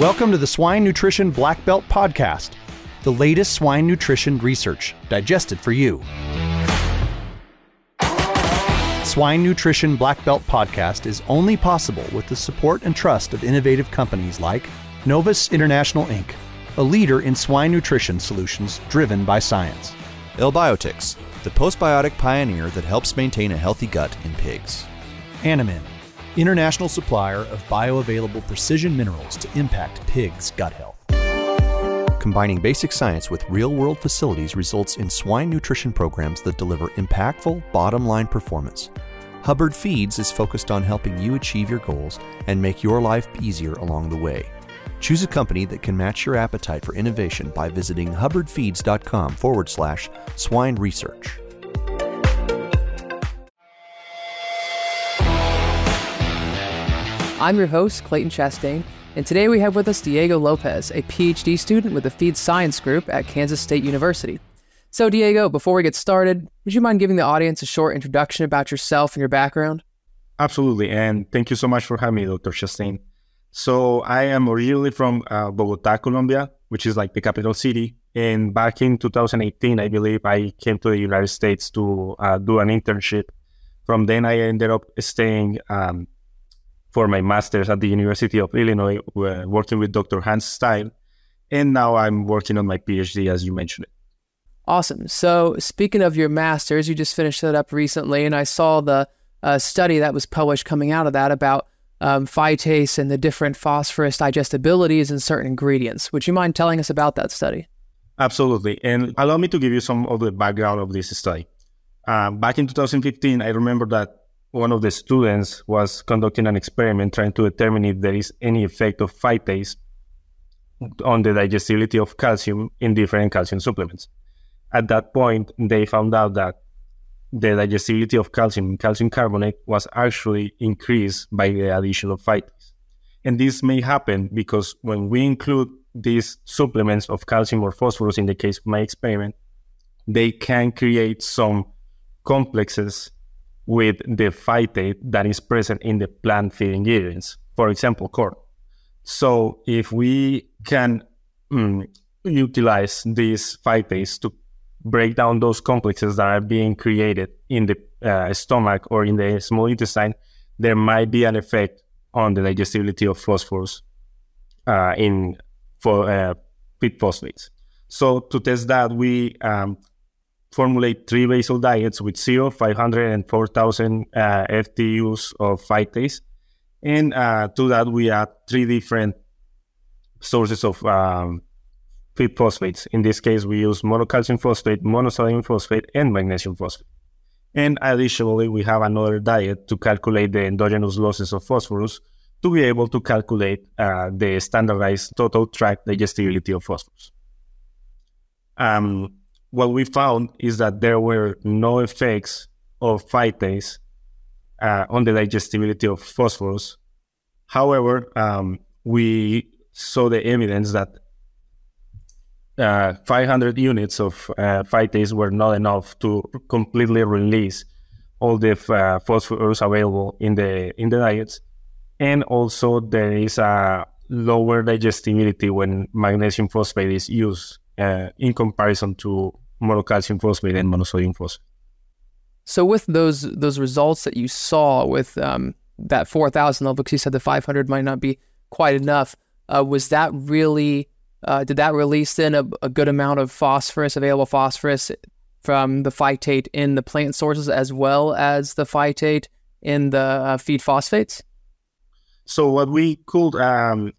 Welcome to the Swine Nutrition Black Belt Podcast, the latest swine nutrition research digested for you. Swine Nutrition Black Belt Podcast is only possible with the support and trust of innovative companies like Novus International Inc., a leader in swine nutrition solutions driven by science. L-Biotics, the postbiotic pioneer that helps maintain a healthy gut in pigs. Animine, international supplier of bioavailable precision minerals to impact pigs' gut health. Combining basic science with real world facilities results in swine nutrition programs that deliver impactful, bottom line performance. Hubbard Feeds is focused on helping you achieve your goals and make your life easier along the way. Choose a company that can match your appetite for innovation by visiting hubbardfeeds.com forward slash swine research. I'm your host, Clayton Chastain, and today we have with us Diego Lopez, a PhD student with the Feed Science Group at Kansas State University. So, Diego, before we get started, would you mind giving the audience a short introduction about yourself and your background? Absolutely, and thank you so much for having me, Dr. Chastain. So, I am originally from uh, Bogota, Colombia, which is like the capital city. And back in 2018, I believe I came to the United States to uh, do an internship. From then, I ended up staying um, for my master's at the University of Illinois, uh, working with Dr. Hans Stein. And now I'm working on my PhD, as you mentioned. Awesome. So, speaking of your master's, you just finished that up recently, and I saw the uh, study that was published coming out of that about um, phytase and the different phosphorus digestibilities in certain ingredients. Would you mind telling us about that study? Absolutely. And allow me to give you some of the background of this study. Um, back in 2015, I remember that one of the students was conducting an experiment trying to determine if there is any effect of phytase on the digestibility of calcium in different calcium supplements. At that point, they found out that the digestibility of calcium in calcium carbonate was actually increased by the addition of phytase. And this may happen because when we include these supplements of calcium or phosphorus, in the case of my experiment, they can create some complexes with the phytate that is present in the plant feed ingredients, for example, corn. So if we can mm, utilize this phytase to break down those complexes that are being created in the uh, stomach or in the small intestine, there might be an effect on the digestibility of phosphorus uh, in for uh, feed phosphates. So to test that, we um, formulate three basal diets with 0, 500, and 4,000 uh, FTUs of phytase. And uh, to that, we add three different sources of um, feed phosphates. In this case, we use monocalcium phosphate, monosodium phosphate, and magnesium phosphate. And additionally, we have another diet to calculate the endogenous losses of phosphorus to be able to calculate uh, the standardized total tract digestibility of phosphorus. Um, what we found is that there were no effects of phytase uh, on the digestibility of phosphorus. However, um, we saw the evidence that uh, 500 units of uh, phytase were not enough to completely release all the uh, phosphorus available in the in the diets, and also there is a lower digestibility when magnesium phosphate is used in comparison to monocalcium phosphate and monosodium phosphate. So, with those those results that you saw with um, that 4,000 level, because you said the 500 might not be quite enough, uh, was that really, uh, did that release then a, a, good amount of phosphorus, available phosphorus from the phytate in the plant sources as well as the phytate in the uh, feed phosphates? So, what we could, um,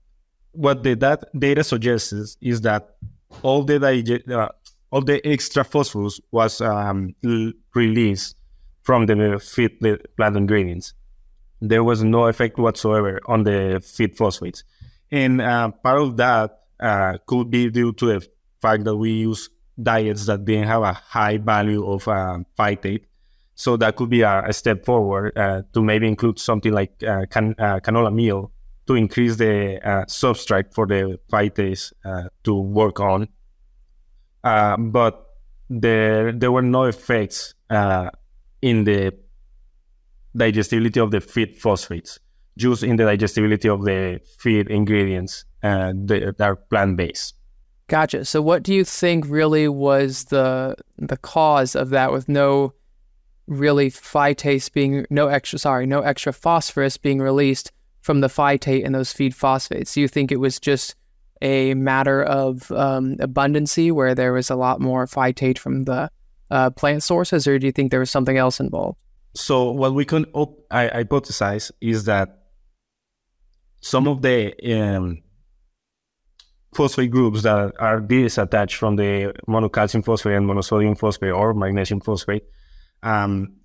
what the that data suggests is, is that all the uh, all the extra phosphorus was um, l- released from the feed plant ingredients. There was no effect whatsoever on the feed phosphates. And uh, part of that uh, could be due to the fact that we use diets that didn't have a high value of uh, phytate. So that could be a, a step forward uh, to maybe include something like uh, can, canola meal to increase the substrate for the phytase to work on uh, but there there were no effects uh, in the digestibility of the feed phosphates. just in the digestibility of the feed ingredients uh, that are plant based. Gotcha. So, what do you think really was the the cause of that? With no really phytase being no extra sorry no extra phosphorus being released from the phytate and those feed phosphates. Do you think it was just a matter of um, abundancy where there was a lot more phytate from the uh, plant sources, or do you think there was something else involved? So what we can op- I, hypothesize is that some of the um, phosphate groups that are disattached from the monocalcium phosphate and monosodium phosphate or magnesium phosphate um,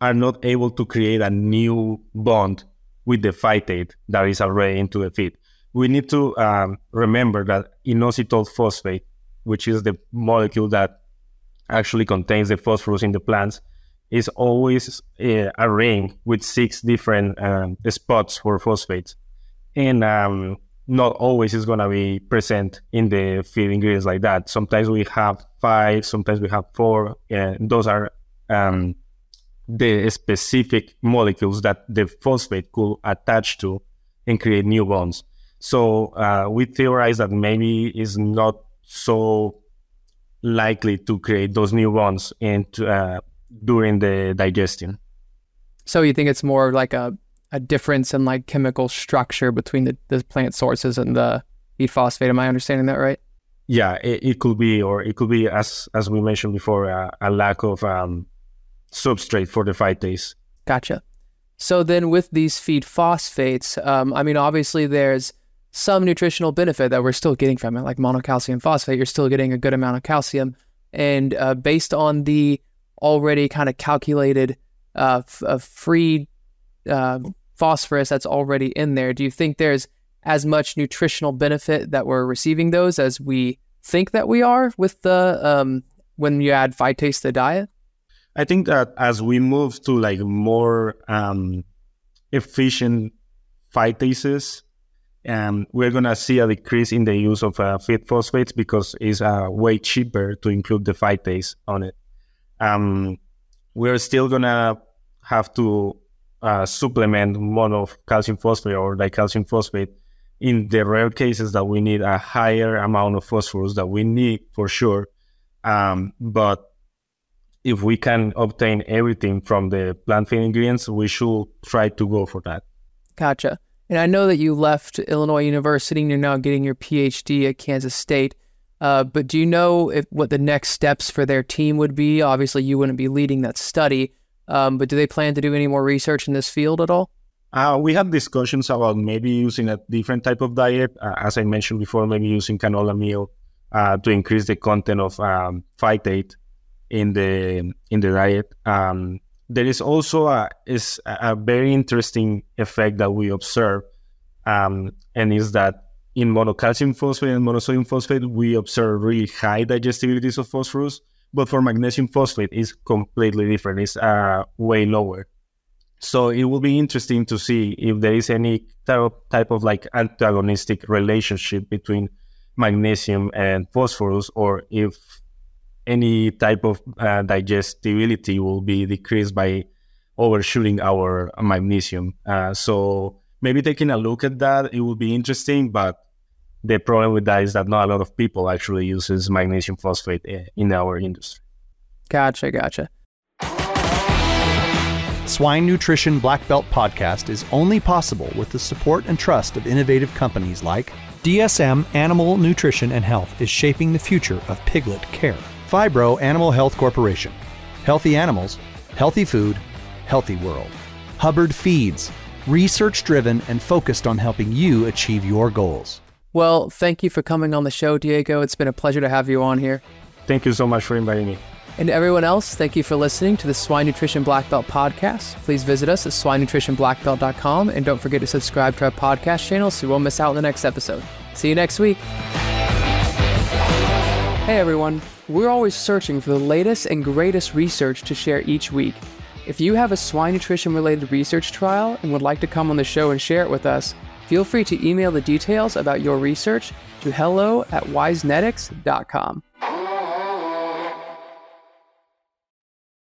are not able to create a new bond with the phytate that is already into the feed. We need to um, remember that inositol phosphate, which is the molecule that actually contains the phosphorus in the plants, is always uh, a ring with six different um, spots for phosphates. And um, not always is going to be present in the feed ingredients like that. Sometimes we have five, sometimes we have four. And those are um, the specific molecules that the phosphate could attach to and create new bonds. So uh, we theorize that maybe it's not so likely to create those new bonds and uh, during the digestion. So you think it's more like a, a difference in like chemical structure between the, the plant sources and the feed phosphate? Am I understanding that right? Yeah, it, it could be, or it could be as as we mentioned before, uh, a lack of um, substrate for the phytase. Gotcha. So then, with these feed phosphates, um, I mean, obviously there's some nutritional benefit that we're still getting from it, like monocalcium phosphate. You're still getting a good amount of calcium, and uh, based on the already kind of calculated uh, uh, free uh, phosphorus that's already in there, do you think there's as much nutritional benefit that we're receiving those as we think that we are with the um, when you add phytase to the diet? I think that as we move to like more um, efficient phytases, um, we're gonna see a decrease in the use of uh, feed phosphates because it's uh, way cheaper to include the phytase on it. Um, we're still gonna have to uh, supplement mono calcium phosphate or dicalcium phosphate in the rare cases that we need a higher amount of phosphorus that we need for sure. Um, but if we can obtain everything from the plant feed ingredients, we should try to go for that. Gotcha. And I know that you left Illinois University and you're now getting your PhD at Kansas State. Uh, but do you know if, what the next steps for their team would be? Obviously, you wouldn't be leading that study, um, but do they plan to do any more research in this field at all? Uh, we had discussions about maybe using a different type of diet. Uh, as I mentioned before, maybe using canola meal uh, to increase the content of um, phytate in the in the diet. Um, there is also a is a very interesting effect that we observe, um, and is that in monocalcium phosphate and monosodium phosphate we observe really high digestibilities of phosphorus, but for magnesium phosphate is completely different. It's uh, way lower. So it will be interesting to see if there is any type of like antagonistic relationship between magnesium and phosphorus, or if any type of uh, digestibility will be decreased by overshooting our magnesium. Uh, so maybe taking a look at that, it would be interesting. But the problem with that is that not a lot of people actually uses magnesium phosphate eh, in our industry. Gotcha, gotcha. Swine Nutrition Black Belt podcast is only possible with the support and trust of innovative companies like DSM Animal Nutrition and Health is shaping the future of piglet care. Phibro Animal Health Corporation. Healthy animals, healthy food, healthy world. Hubbard Feeds, research driven and focused on helping you achieve your goals. Well, thank you for coming on the show, Diego. It's been a pleasure to have you on here. Thank you so much for inviting me. And everyone else, thank you for listening to the Swine Nutrition Black Belt podcast. Please visit us at swinenutritionblackbelt.com and don't forget to subscribe to our podcast channel so you won't miss out on the next episode. See you next week. Hey everyone, we're always searching for the latest and greatest research to share each week. If you have a swine nutrition related research trial and would like to come on the show and share it with us, feel free to email the details about your research to hello at wisenetics.com.